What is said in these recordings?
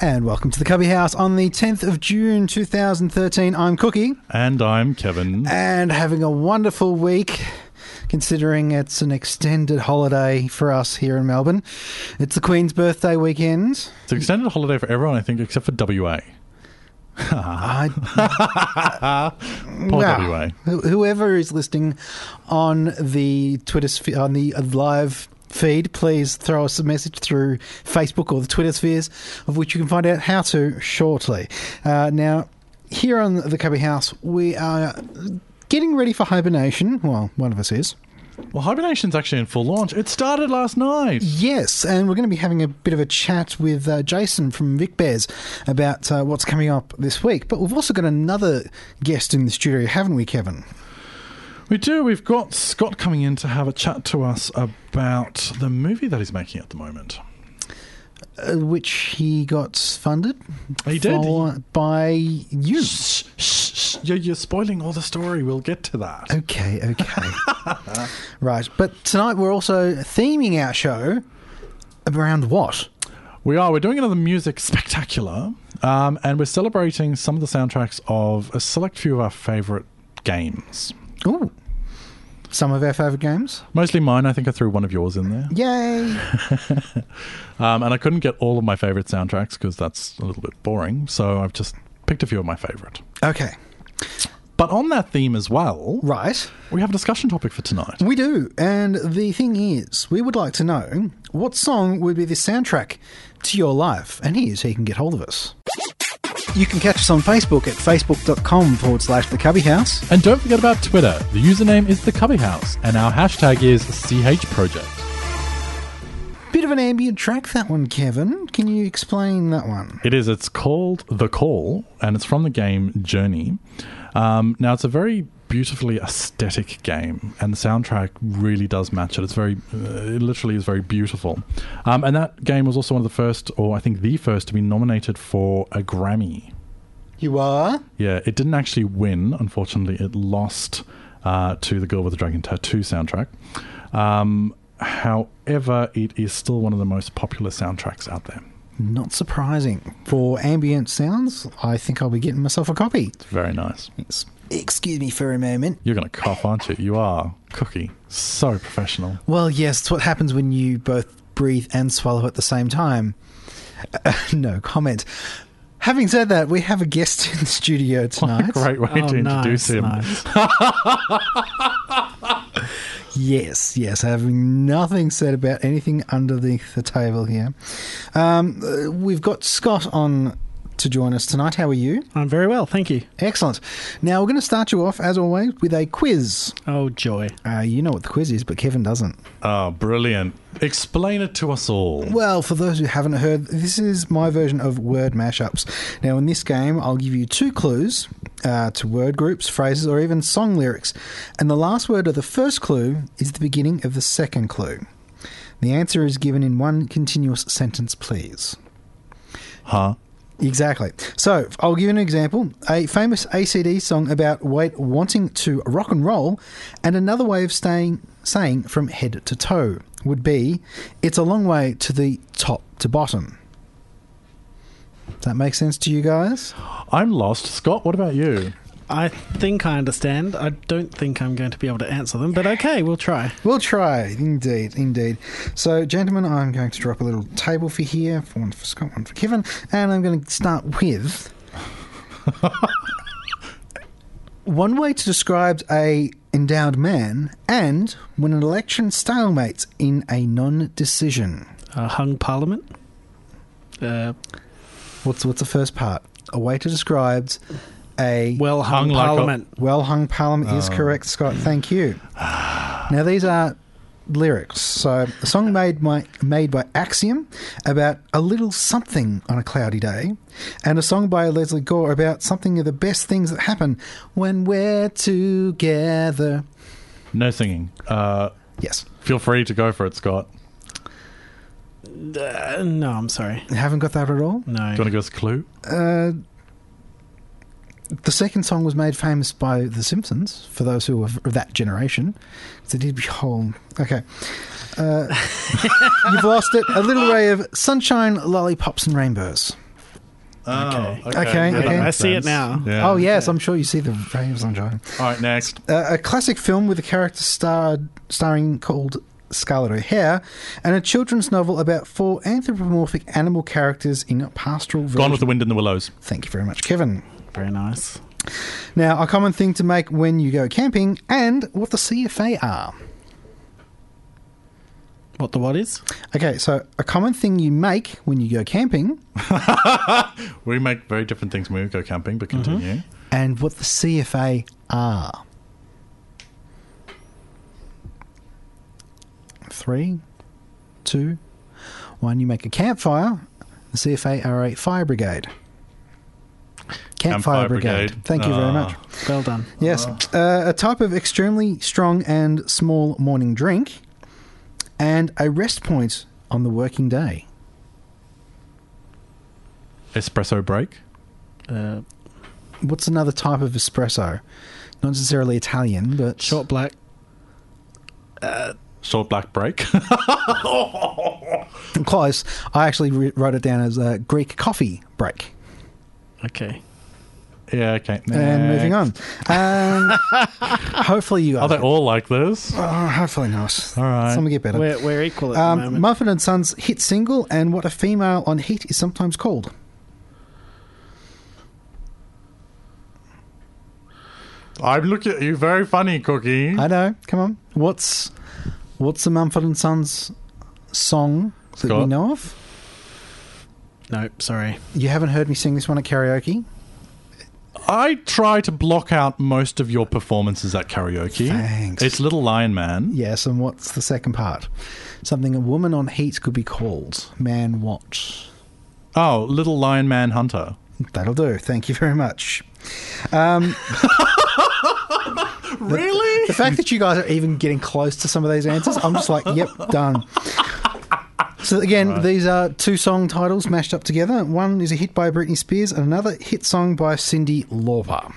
And welcome to the Cubby House on the 10th of June 2013. I'm Cookie And I'm Kevin. and having a wonderful week considering it's an extended holiday for us here in Melbourne. It's the Queen's birthday weekend. It's an extended holiday for everyone, I think, except for WA. I, Poor Wow. WA. Whoever is listening on the Twitter on the live feed, please throw us a message through Facebook or the Twitter spheres, of which you can find out how to shortly. Uh, now, here on the Cubby House, we are getting ready for hibernation. Well, one of us is. Well, Hibernation's actually in full launch. It started last night. Yes, and we're going to be having a bit of a chat with uh, Jason from Vic Bears about uh, what's coming up this week. But we've also got another guest in the studio, haven't we, Kevin? We do. We've got Scott coming in to have a chat to us about the movie that he's making at the moment. uh, which he got funded. He did. by you. Shh, shh, shh. You're, you're spoiling all the story. We'll get to that. Okay, okay, right. But tonight we're also theming our show around what? We are. We're doing another music spectacular, um, and we're celebrating some of the soundtracks of a select few of our favourite games. Ooh, some of our favourite games. Mostly mine. I think I threw one of yours in there. Yay! Um, and I couldn't get all of my favorite soundtracks because that's a little bit boring. So I've just picked a few of my favorite. Okay, But on that theme as well, right. we have a discussion topic for tonight. We do, and the thing is, we would like to know what song would be the soundtrack to your life, and here's how you can get hold of us. You can catch us on Facebook at facebook.com forward slash the Cubby House. And don't forget about Twitter. The username is the Cubby House, and our hashtag is CH Project. Bit of an ambient track, that one, Kevin. Can you explain that one? It is. It's called The Call, and it's from the game Journey. Um, now, it's a very beautifully aesthetic game, and the soundtrack really does match it. It's very, uh, it literally is very beautiful. Um, and that game was also one of the first, or I think the first, to be nominated for a Grammy. You are? Yeah, it didn't actually win. Unfortunately, it lost uh, to the Girl with the Dragon Tattoo soundtrack. Um, however, it is still one of the most popular soundtracks out there. Not surprising. For ambient sounds, I think I'll be getting myself a copy. It's very nice. Yes. Excuse me for a moment. You're going to cough, aren't you? You are. Cookie. So professional. Well, yes, it's what happens when you both breathe and swallow at the same time. Uh, no comment. Having said that, we have a guest in the studio What tonight. a great way Oh, to introduce him. nice. Yes, yes, having nothing said about anything underneath the table here. Um, uh, we've got Scott on to join us tonight. How are you? I'm very well, thank you. Excellent. Now, we're going to start you off, as always, with a quiz. Oh, joy. Uh, you know what the quiz is, but Kevin doesn't. Oh, brilliant. Explain it to us all. Well, for those who haven't heard, this is my version of word mashups. Now, in this game, I'll give you two clues uh, to word groups, phrases, or even song lyrics. And the last word of the first clue is the beginning of the second clue. The answer is given in one continuous sentence, please. Huh? Exactly. So I'll give you an example. A famous AC/DC song about weight wanting to rock and roll, and another way of staying, saying from head to toe would be, "It's a long way to the top to bottom." Does that make sense to you guys? I'm lost. Scott, what about you? I think I understand. I don't think I'm going to be able to answer them, but okay, we'll try. We'll try, indeed, indeed. So, gentlemen, I'm going to drop a little table for here, for one for Scott, one for Kevin, and I'm going to start with one way to describe a endowed man, and when an election stalemates in a non-decision. a hung Parliament. Uh, What's what's the first part? A way to describe a well hung Hung like a- Well hung parliament is Oh. correct, Scott. Thank you. now these are lyrics. So a song made by made by Axiom about a little something on a cloudy day, and a song by Lesley Gore about something of the best things that happen when we're together. No singing. Uh, Yes. feel free to go for it, Scott. Uh, no, I'm sorry. You haven't got that at all? No. Do you want to give us a clue? Uh, the second song was made famous by The Simpsons, for those who are of that generation. It's a did whole. Okay. Uh, you've lost it. A little ray of sunshine, lollipops, and rainbows. Okay. Okay, okay. I see it now. Yeah. Oh, yes, I'm sure you see the ray of sunshine. All right, next. Uh, a classic film with a character starred, starring called Scarlett O'Hara, and a children's novel about four anthropomorphic animal characters in a pastoral version. Gone with the Wind in the Willows. Thank you very much, Kevin. Very nice. Now, a common thing to make when you go camping, and what the CFA are. What the what is? Okay, so a common thing you make when you go camping, We make very different things when we go camping, but mm-hmm. continue. and what the CFA are. Three, two, one. You make a campfire. The CFA are a fire brigade. Campfire, Campfire brigade. brigade. Thank you very Ah. much. Well done. Yes, uh, a type of extremely strong and small morning drink, and a rest point on the working day. Espresso break. Uh, What's another type of espresso? Not necessarily Italian, but short black. Short black break. close. I actually re- wrote it down as a Greek coffee break. Okay. Yeah, okay. And moving on. Um, hopefully you guys. Are they all like this? Oh, hopefully not. All right. Some will get better. We're, we're equal at the Um, moment. Mumford and Sons hit single, and what a female on Heat is sometimes called. I'm looking at you very funny, Cookie. I know. Come on. What's what's the Mumford and Sons song that we know of? no, sorry. You haven't heard me sing this one at karaoke. I try to block out most of your performances at karaoke. Thanks. It's Little Lion Man. Yes, and what's the second part? Something a woman on Heat could be called. Man, what? Oh, Little Lion Man Hunter. That'll do. Thank you very much. Um, Really? the fact that you guys are even getting close to some of these answers, I'm just like, yep, done. So again, these are two song titles mashed up together. One is a hit by Britney Spears, and another hit song by Cyndi Lauper.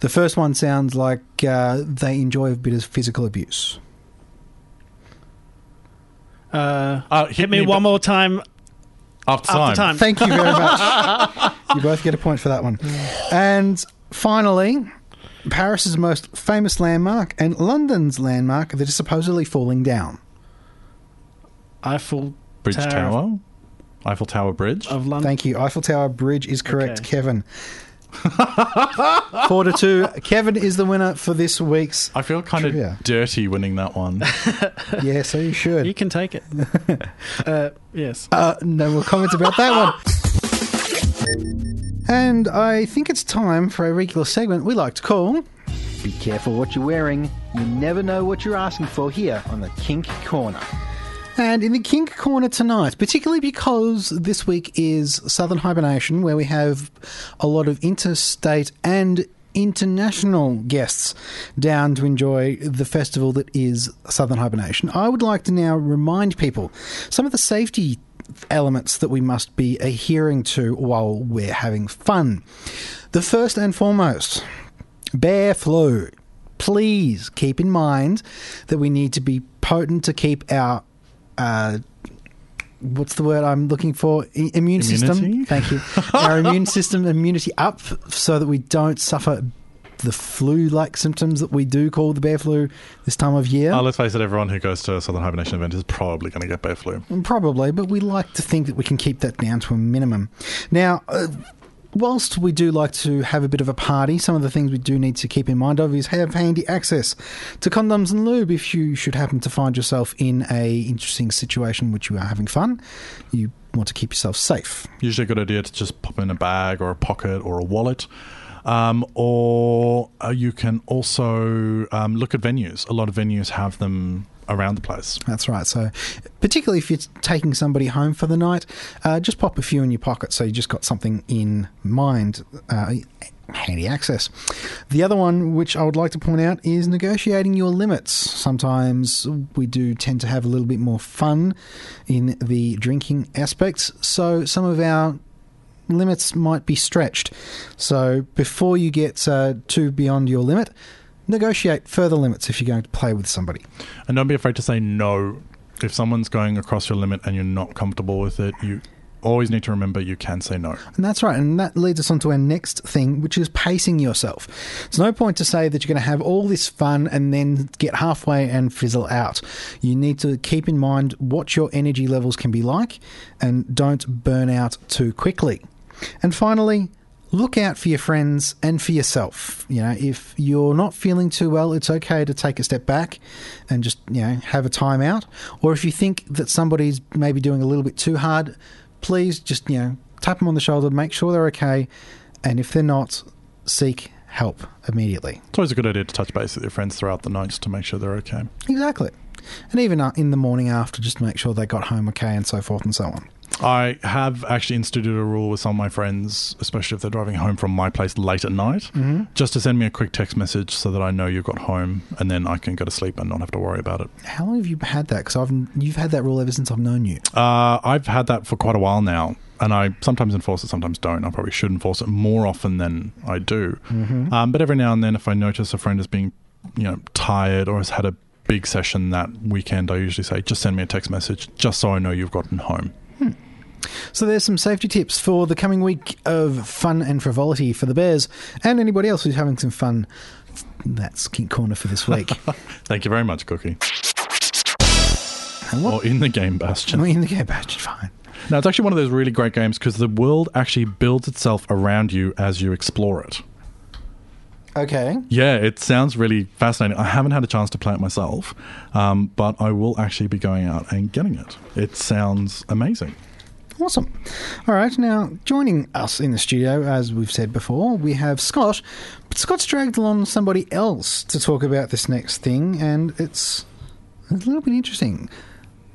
The first one sounds like uh, they enjoy a bit of physical abuse. Uh, Uh, hit me one more time after time. after time. Thank you very much. you both get a point for that one. And finally, Paris's most famous landmark and London's landmark that is supposedly falling down. Eiffel Bridge Tower Tower. Eiffel Tower Bridge. of London. Thank you. Eiffel Tower Bridge is correct, Okay. Kevin. Four to two. Kevin is the winner for this week's. I feel kind Trivia. of dirty winning that one. Yeah, so you should. You can take it. uh, yes. Uh, no more comments about that one. And I think it's time for a regular segment we like to call. Be careful what you're wearing. You never know what you're asking for here on the Kink Corner. And in the Kink Corner tonight, particularly because this week is Southern Hibernation, where we have a lot of interstate and international guests down to enjoy the festival that is Southern Hibernation, I would like to now remind people some of the safety elements that we must be adhering to while we're having fun. The first and foremost, bear flu. Please keep in mind that we need to be potent to keep our uh, what's the word I'm looking for? I- immune system. Thank you. Our immune system immunity up so that we don't suffer the flu-like symptoms that we do call the bear flu this time of year. Oh, let's face it, everyone who goes to a Southern Hibernation event is probably going to get bear flu. Probably, but we like to think that we can keep that down to a minimum. Now, uh, whilst we do like to have a bit of a party, some of the things we do need to keep in mind of is have handy access to condoms and lube if you should happen to find yourself in a interesting situation which you are having fun. You want to keep yourself safe. Usually a good idea to just pop in a bag or a pocket or a wallet. Um, or uh, you can also um, look at venues. A lot of venues have them around the place. That's right. So, particularly if you're taking somebody home for the night, uh, just pop a few in your pocket so you just got something in mind. Uh, handy access. The other one, which I would like to point out, is negotiating your limits. Sometimes we do tend to have a little bit more fun in the drinking aspects, so some of our limits might be stretched. So before you get uh, too beyond your limit, negotiate further limits if you're going to play with somebody. And don't be afraid to say no. If someone's going across your limit and you're not comfortable with it, you always need to remember you can say no. And that's right. And that leads us on to our next thing, which is pacing yourself. It's no point to say that you're going to have all this fun and then get halfway and fizzle out. You need to keep in mind what your energy levels can be like and don't burn out too quickly. And finally, look out for your friends and for yourself. You know, if you're not feeling too well, it's okay to take a step back and just, you know, have a time out. Or if you think that somebody's maybe doing a little bit too hard, please just, you know, tap them on the shoulder, make sure they're okay. And if they're not, seek help immediately. It's always a good idea to touch base with your friends throughout the night to make sure they're okay. Exactly. And even uh, in the morning after, just to make sure they got home okay and so forth and so on. I have actually instituted a rule with some of my friends, especially if they're driving home from my place late at night, Mm-hmm. just to send me a quick text message so that I know you've got home and then I can go to sleep and not have to worry about it. How long have you had that? Because I've you've had that rule ever since I've known you. Uh, I've had that for quite a while now, and I sometimes enforce it, sometimes don't. I probably should enforce it more often than I do. Mm-hmm. Um, but every now and then, if I notice a friend is being, you know, tired or has had a big session that weekend, I usually say, just send me a text message, just so I know you've gotten home. So there's some safety tips for the coming week of fun and frivolity for the Bears and anybody else who's having some fun. That's Kink Corner for this week. Thank you very much, Cookie. Or in the game, Bastion. I mean, the game badge, fine. Now, it's actually one of those really great games because the world actually builds itself around you as you explore it. Okay. Yeah, it sounds really fascinating. I haven't had a chance to play it myself, um, but I will actually be going out and getting it. It sounds amazing. Awesome. All right, now joining us in the studio, as we've said before, we have Scott. But Scott's dragged along somebody else to talk about this next thing, and it's a little bit interesting.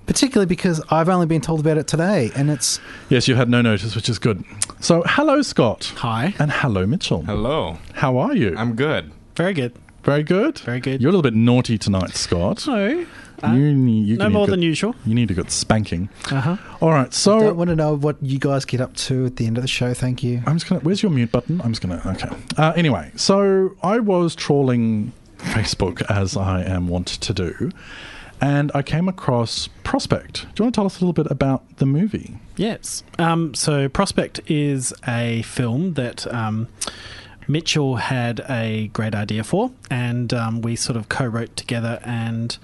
Particularly because I've only been told about it today, and it's Yes, you had no notice, which is good. So, hello, Scott. Hi. And hello, Mitchell. Hello. How are you? I'm good. Very good. Very good. Very good. You're a little bit naughty tonight, Scott. No. Uh, you need, you no need more good- than usual. You need a good spanking. Uh huh. All right, I so don't want to know what you guys get up to at the end of the show. Thank you. I'm just gonna. Where's your mute button? I'm just gonna. Okay. Uh, anyway, so I was trawling Facebook as I am wont to do, and I came across Prospect. Do you want to tell us a little bit about the movie? Yes. Um, so Prospect is a film that um, Mitchell had a great idea for, and um, we sort of co-wrote together, and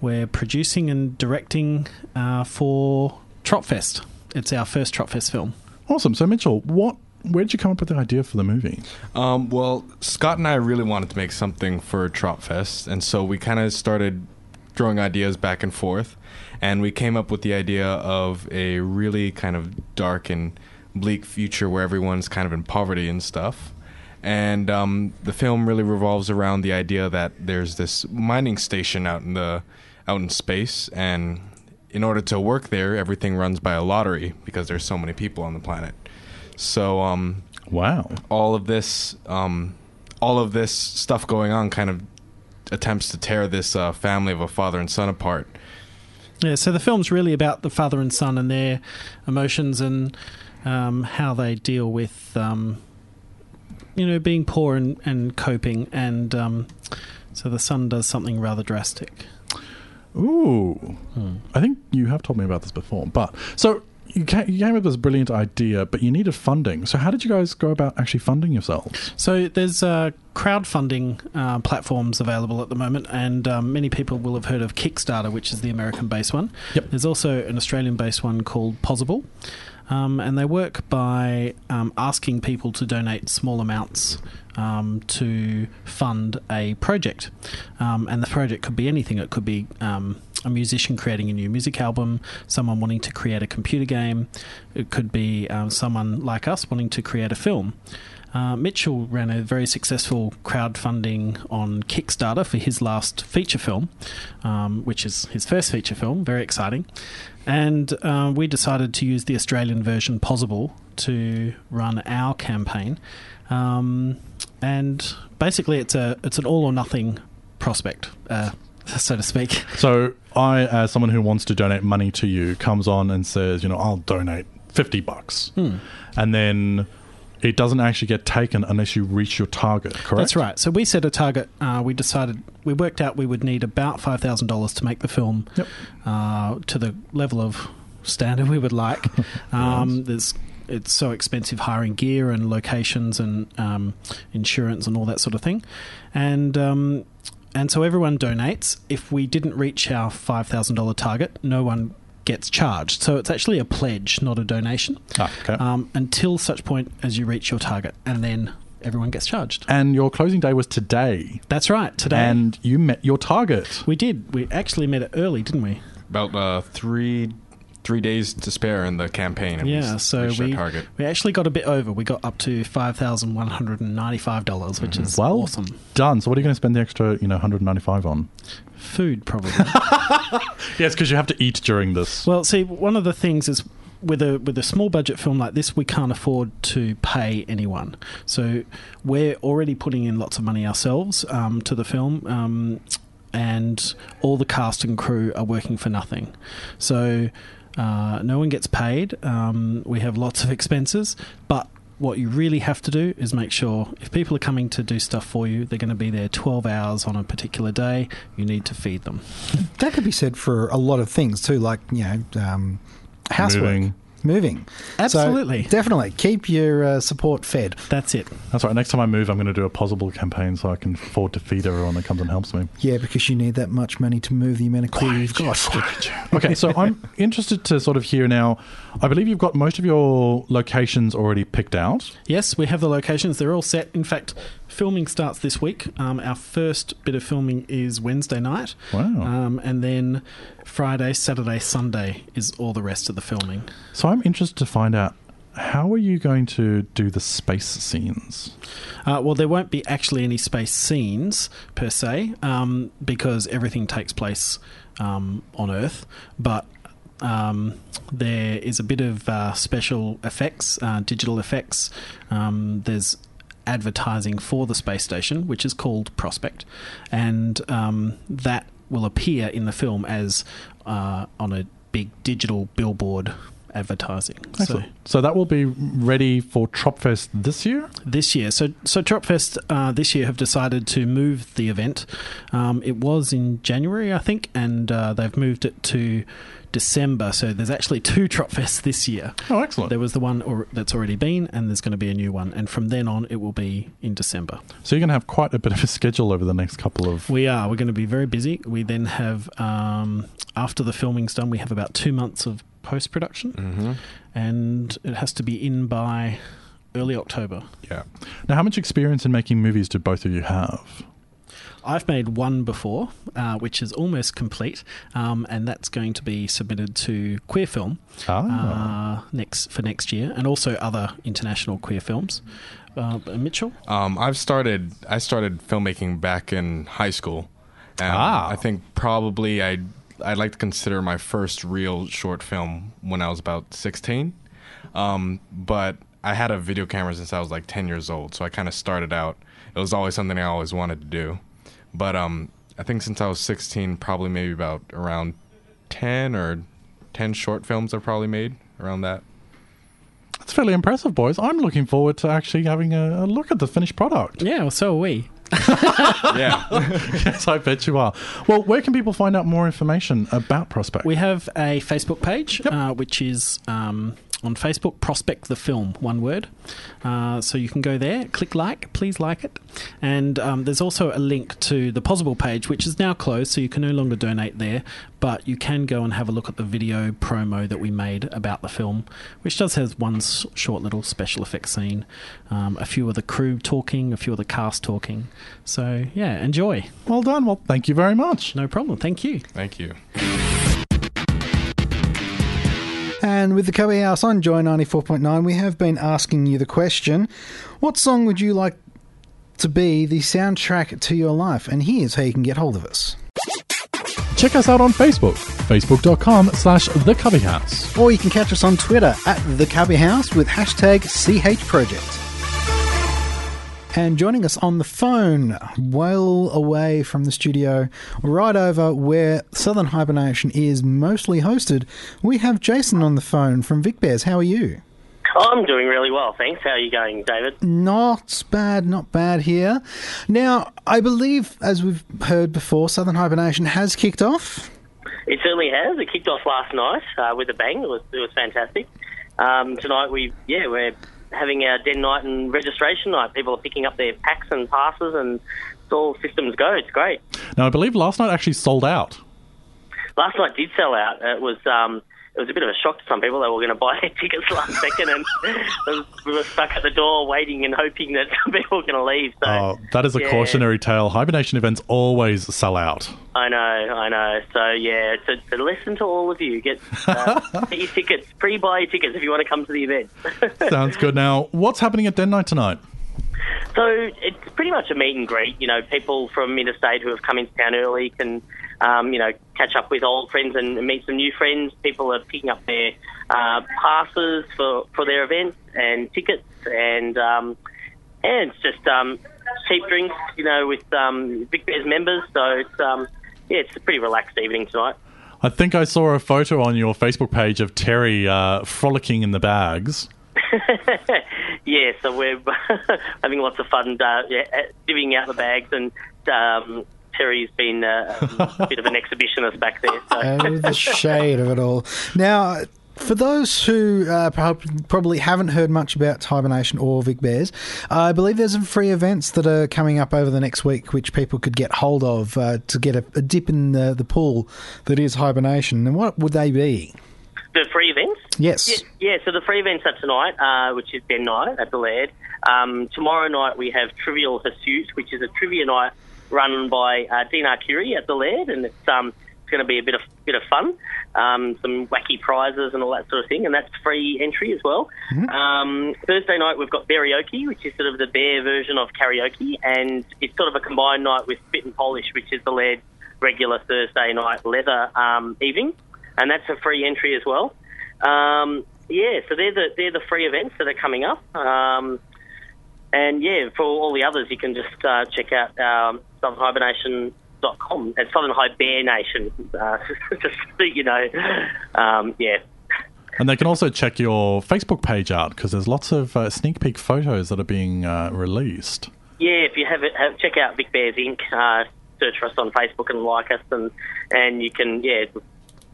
we're producing and directing uh, for Tropfest. It's our first Tropfest film. Awesome. So Mitchell, what? Where did you come up with the idea for the movie? Um, well, Scott and I really wanted to make something for Tropfest, and so we kind of started throwing ideas back and forth, and we came up with the idea of a really kind of dark and bleak future where everyone's kind of in poverty and stuff. And um, the film really revolves around the idea that there's this mining station out in the out in space, and in order to work there, everything runs by a lottery because there's so many people on the planet. So um, Wow. all of this um, all of this stuff going on kind of attempts to tear this uh, family of a father and son apart. Yeah, so the film's really about the father and son and their emotions and um, how they deal with, um, you know, being poor and, and coping. And um, so the son does something rather drastic. Ooh. I think you have told me about this before, but so. You came, you came up with this brilliant idea, but you needed funding. So, how did you guys go about actually funding yourselves? So there's uh, crowdfunding uh, platforms available at the moment, and um, many people will have heard of Kickstarter, which is the American-based one. Yep. There's also an Australian-based one called Pozible, um, and they work by um, asking people to donate small amounts um, to fund a project, um, and the project could be anything. It could be um, a musician creating a new music album, someone wanting to create a computer game. It could be um, someone like us wanting to create a film. uh, Mitchell ran a very successful crowdfunding on Kickstarter for his last feature film, um, which is his first feature film. Very exciting. And uh, we decided to use the Australian version Pozible to run our campaign. Um, and basically, it's a it's an all or nothing prospect, uh, so to speak. So I, as someone who wants to donate money to you, comes on and says, you know, I'll donate fifty bucks, Hmm. and then it doesn't actually get taken unless you reach your target. Correct. That's right. So we set a target. Uh, we decided we worked out we would need about five thousand dollars to make the film Yep. uh, to the level of standard we would like. Um, there's it's so expensive hiring gear and locations and um, insurance and all that sort of thing, and. Um, and so everyone donates. If we didn't reach our five thousand dollar target, no one gets charged. So it's actually a pledge, not a donation, Ah, okay. um, until such point as you reach your target, and then everyone gets charged. and your closing day was today, That's right. Today and you met your target. we did. We actually met it early, didn't we? About uh, three three days to spare in the campaign. and yeah. s- So reached we target. we actually got a bit over. We got up to five thousand one hundred and ninety five dollars, which is Well awesome. done. So what are you going to spend the extra, you know, 195 on? Food, probably. Yes, because you have to eat during this. well, see, one of the things is. With a with a small budget film like this, we can't afford to pay anyone. So we're already putting in lots of money ourselves um, to the film, um, and all the cast and crew are working for nothing. So uh, no one gets paid. Um, we have lots of expenses, but what you really have to do is make sure if people are coming to do stuff for you, they're going to be there 12 hours on a particular day. You need to feed them. That could be said for a lot of things too, like you know, um, housework, Moving. Moving. Absolutely. So definitely keep your uh, support fed. That's it. That's right. Next time I move, I'm going to do a Pozible campaign so I can afford to feed everyone that comes and helps me. Yeah, because you need that much money to move the amount of crew you've got. Okay, so I'm interested to sort of hear now. I believe you've got most of your locations already picked out. Yes, we have the locations. They're all set. In fact, filming starts this week. Um, our first bit of filming is Wednesday night. Wow. Um, and then Friday, Saturday, Sunday is all the rest of the filming. So I'm interested to find out how are you going to do the space scenes? Uh, well, there won't be actually any space scenes per se, um, because everything takes place um, on Earth. But um, there is a bit of uh, special effects, uh, digital effects. Um, there's advertising for the space station, which is called Prospect, and um, that will appear in the film as uh, on a big digital billboard advertising. So So that will be ready for Tropfest this year. this year. So, so Tropfest uh, this year have decided to move the event. Um, it was in January, I think, and uh, they've moved it to December. So there's actually two Tropfests this year. Oh, excellent. There was the one or, that's already been, and there's going to be a new one. And from then on, it will be in December. So you're going to have quite a bit of a schedule over the next couple of. We are. We're going to be very busy. We then have, um, after the filming's done, we have about two months of post production, hmm and it has to be in by early October. Yeah. Now, how much experience in making movies do both of you have? I've made one before, uh, which is almost complete, um, and that's going to be submitted to Queer Film Ah. uh, next for next year, and also other international queer films. Uh, Mitchell, Um, I've started. I started filmmaking back in high school. And Ah. I think probably I I'd like to consider my first real short film when I was about sixteen. Um, but I had a video camera since I was like ten years old, so I kind of started out. It was always something I always wanted to do. But um, I think since I was sixteen, probably maybe about around ten or ten short films I've probably made around that. That's fairly impressive, boys. I'm looking forward to actually having a, a look at the finished product. yeah, well, so are we. yeah. yes, I bet you are. Well, where can people find out more information about Prospect? We have a Facebook page, uh, which is um, on Facebook, Prospect the Film, one word. Uh, so you can go there, click like, please like it. And um, there's also a link to the Pozible page, which is now closed, so you can no longer donate there. But you can go and have a look at the video promo that we made about the film, which does have one short little special effects scene, um, a few of the crew talking, a few of the cast talking. So yeah, enjoy. well done. Well, thank you very much. No problem. Thank you. Thank you. And with the Cubby House on Joy 94.9, we have been asking you the question what song would you like to be the soundtrack to your life? And here's how you can get hold of us. Check us out on Facebook, facebook.com slash The Cubby House. Or you can catch us on Twitter at The Cubby House with hashtag CHProject. And joining us on the phone, well away from the studio, right over where Southern Hibernation is mostly hosted, we have Jason on the phone from Vic Bears. How are you? I'm doing really well, thanks. How are you going, David? Not bad, not bad here. Now, I believe, as we've heard before, Southern Hibernation has kicked off. It certainly has. It kicked off last night uh, with a bang. It was it was fantastic. Um, tonight we yeah we're having our den night and registration night. People are picking up their packs and passes, and it's all systems go. It's great. Now, I believe last night actually sold out. Last night did sell out. It was um, it was a bit of a shock to some people. They were going to buy their tickets last second, and we were stuck at the door waiting and hoping that some people were going to leave. So Oh, that is a yeah. cautionary tale. Hibernation events always sell out. I know, I know. So yeah, it's a, it's a lesson to all of you. Get, uh, get your tickets, pre-buy your tickets if you want to come to the event. Sounds good. Now, what's happening at Den Night tonight? So it's pretty much a meet and greet. You know, people from interstate who have come into town early can, um, you know, catch up with old friends and meet some new friends. People are picking up their uh, passes for, for their events and tickets, and um, and it's just um, cheap drinks, you know, with um, Vic Bears members. So it's um, yeah, it's a pretty relaxed evening tonight. I think I saw a photo on your Facebook page of Terry uh, frolicking in the bags. yeah, so we're having lots of fun uh, yeah, uh, divvying out the bags, and um, Terry's been uh, a bit of an exhibitionist back there. So. Oh, the shade of it all. Now, for those who uh, probably haven't heard much about Hibernation or Vic Bears, I believe there's some free events that are coming up over the next week which people could get hold of uh, to get a, a dip in the, the pool that is Hibernation. And what would they be? the free events? Yes. Yeah, yeah, so the free events are tonight, uh, which is Den Night at the Laird. Um, tomorrow night we have Trivial Hirsute, which is a trivia night run by uh, Dean Arcuri at the Laird, and it's um, it's going to be a bit of bit of fun, um, some wacky prizes and all that sort of thing, and that's free entry as well. Um, Thursday night we've got karaoke, which is sort of the bear version of karaoke, and it's sort of a combined night with Spit and Polish, which is the Laird regular Thursday night leather um, evening, and that's a free entry as well. Um, yeah, so they're the they're the free events that are coming up. Um, and yeah, for all the others, you can just uh, check out um, southernhibernation.com at Southern High Bear Uh, just so you know, um, yeah. And they can also check your Facebook page out because there's lots of uh, sneak peek photos that are being uh, released. Yeah, if you have it, have, check out Vic Bears Inc. Uh, search for us on Facebook and like us, and and you can yeah, we've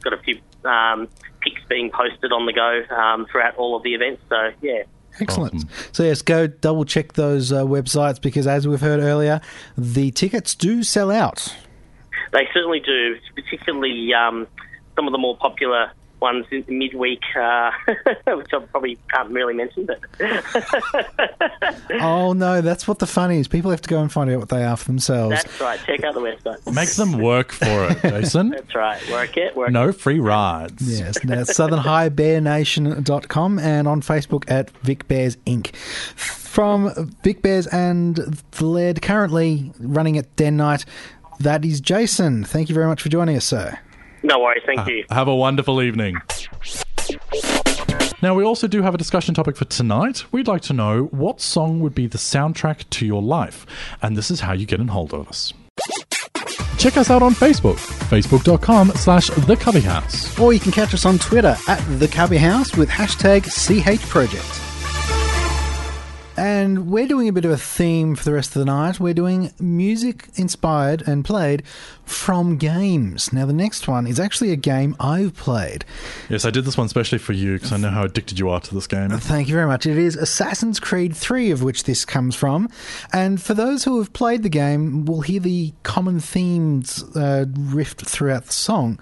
got a few um, pics being posted on the go um, throughout all of the events. So yeah, Excellent. Awesome. So, yes, go double check those uh, websites because, as we've heard earlier, the tickets do sell out. They certainly do, particularly um, some of the more popular ones in midweek, uh, which I probably can't really mention. But Oh, no, that's what the fun is. People have to go and find out what they are for themselves. that's right. Check out the website. Make them work for it, Jason. That's right. Work it. Work. No free rides. Yes, now southernhighbearnation.com and on Facebook at Vic Bears Inc. From Vic Bears and the Laird, currently running at Den Night, that is Jason. Thank you very much for joining us, sir. No worries. Thank you. Have a wonderful evening. Now, we also do have a discussion topic for tonight. We'd like to know what song would be the soundtrack to your life, and this is how you get in hold of us. Check us out on Facebook, facebook.com slash The Cubby House. Or you can catch us on Twitter at The Cubby House with hashtag CHProject. And we're doing a bit of a theme for the rest of the night. We're doing music inspired and played from games. Now, the next one is actually a game I've played. Yes, I did this one especially for you because I know how addicted you are to this game. Thank you very much. It is Assassin's Creed 3, of which this comes from. And for those who have played the game, will hear the common themes uh, riffed throughout the song.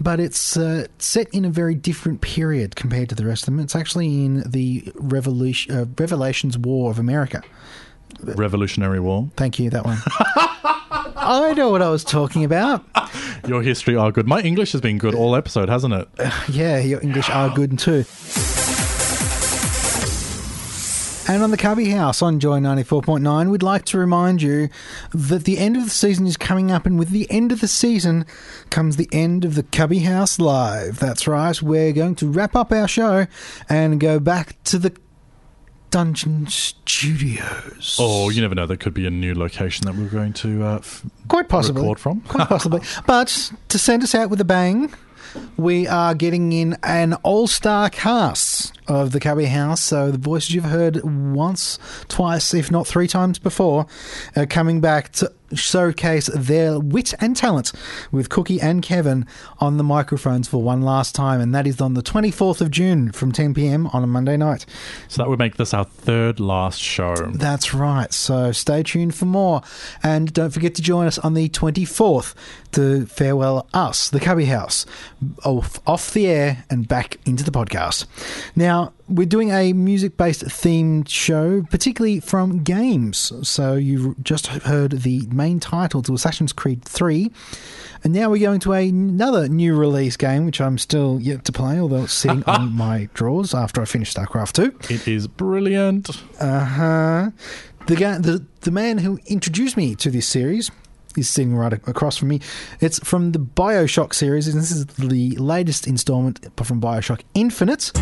But it's uh, set in a very different period compared to the rest of them. It's actually in the Revolution, uh, Revelations War of America. Revolutionary War. Thank you, that one. I know what I was talking about. Your history are good. My English has been good all episode, hasn't it? Yeah, your English are good too. And on the Cubby House on Joy 94.9, we'd like to remind you that the end of the season is coming up, and with the end of the season comes the end of the Cubby House Live. That's right, we're going to wrap up our show and go back to the Dungeon Studios. Oh, you never know. There could be a new location that we're going to uh, f- Quite possibly. record from. Quite possibly. But to send us out with a bang, we are getting in an all star cast of the Cubby House. So the voices you've heard once, twice, if not three times before, are coming back to showcase their wit and talent with Cookie and Kevin on the microphones for one last time. And that is on the 24th of June from 10 pm on a Monday night. So that would make this our third last show. That's right. So stay tuned for more. And don't forget to join us on the 24th to farewell us, the Cubby House, off, off the air and back into the podcast. Now, we're doing a music based themed show, particularly from games. So you've just heard the main title to Assassin's Creed 3. And now we're going to another new release game, which I'm still yet to play, although it's sitting on my drawers after I finish StarCraft 2. It is brilliant. Uh huh. The guy, the the man who introduced me to this series is sitting right across from me. It's from the Bioshock series, and this is the latest installment from Bioshock Infinite.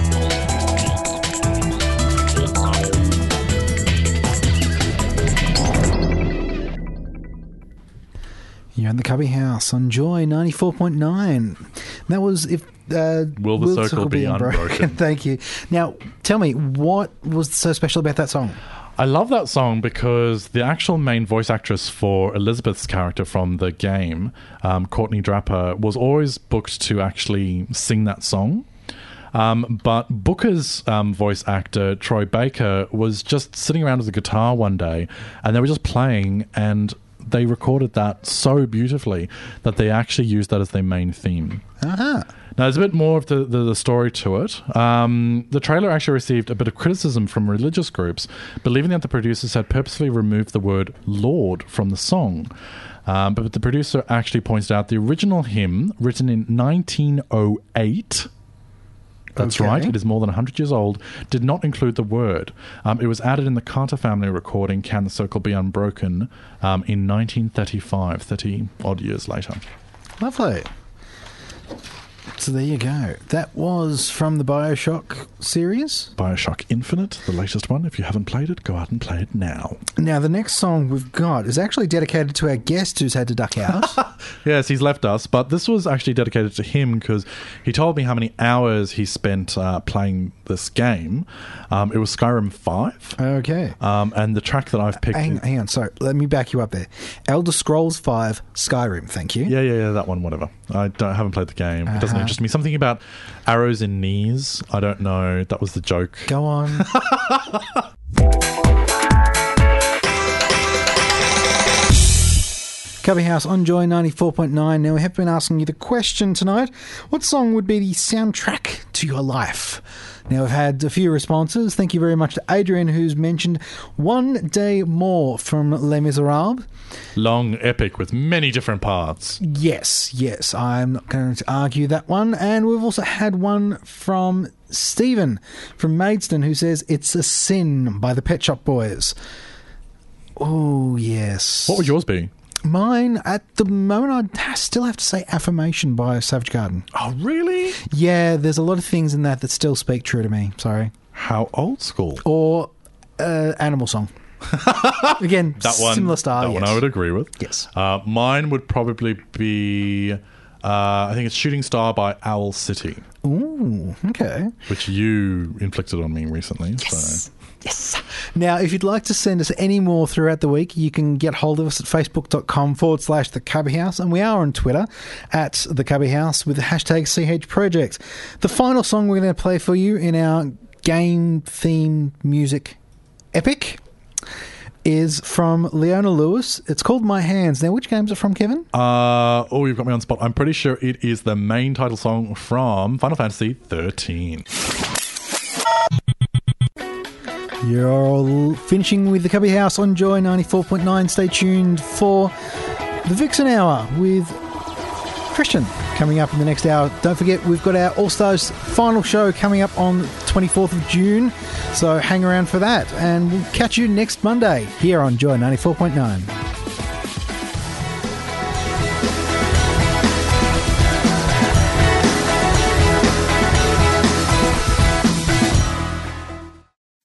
You're in the Cubby House on Joy 94.9. That was if. Uh, Will the circle be unbroken? Thank you. Now, tell me, what was so special about that song? I love that song because the actual main voice actress for Elizabeth's character from the game, um, Courtney Draper, was always booked to actually sing that song. Um, but Booker's um, voice actor, Troy Baker, was just sitting around with a guitar one day and they were just playing and they recorded that so beautifully that they actually used that as their main theme. Uh-huh. Now, there's a bit more of the, the, the story to it. Um, the trailer actually received a bit of criticism from religious groups, believing that the producers had purposely removed the word Lord from the song. Um, but the producer actually pointed out the original hymn, written in 1908, that's Okay. right. It is more than 100 years old. Did not include the word. Um, it was added in the Carter family recording "Can the Circle Be Unbroken" um, in 1935, 30 odd years later. Lovely. So there you go. That was from the Bioshock series. Bioshock Infinite, the latest one. If you haven't played it, go out and play it now. Now, the next song we've got is actually dedicated to our guest who's had to duck out. Yes, he's left us, but this was actually dedicated to him because he told me how many hours he spent uh, playing this game. Um, it was Skyrim 5, okay. um, and the track that I've picked. Hang, hang on, sorry. Let me back you up there. Elder Scrolls 5 Skyrim, thank you. Yeah, yeah, yeah, that one, whatever. I don't, haven't played the game. It doesn't Uh-huh. interest me. Something about arrows in knees. I don't know. That was the joke. Go on. Cubby House on Joy 94.9. Now, we have been asking you the question tonight what song would be the soundtrack to your life? Now, we've had a few responses. Thank you very much to Adrian, who's mentioned One Day More from Les Miserables. Long epic with many different parts. Yes, yes, I'm not going to argue that one. And we've also had one from Stephen from Maidstone who says It's a Sin by the Pet Shop Boys. Oh, yes. What would yours be? Mine, at the moment, I'd still have to say Affirmation by Savage Garden. Oh, really? Yeah, there's a lot of things in that that still speak true to me. Sorry. How old school? Or uh, Animal Song. Again, That one. similar style. That one. I would agree with. Yes. Uh, mine would probably be. Uh, I think it's Shooting Star by Owl City, Ooh, okay. which you inflicted on me recently. So. Yes. Now, if you'd like to send us any more throughout the week, you can get hold of us at facebook.com forward slash the Cubby House. And we are on Twitter at the Cubby House with the hashtag CH Project. The final song we're going to play for you in our game themed music epic is from Leona Lewis. It's called My Hands. Now, which game's it from, Kevin? Uh, oh, you've got me on spot. I'm pretty sure it is the main title song from Final Fantasy 13. You're finishing with the Cubby House on Joy 94.9. Stay tuned for the Vixen Hour with Christian coming up in the next hour. Don't forget, we've got our All Stars final show coming up on 24th of June, so hang around for that. And we'll catch you next Monday here on Joy 94.9.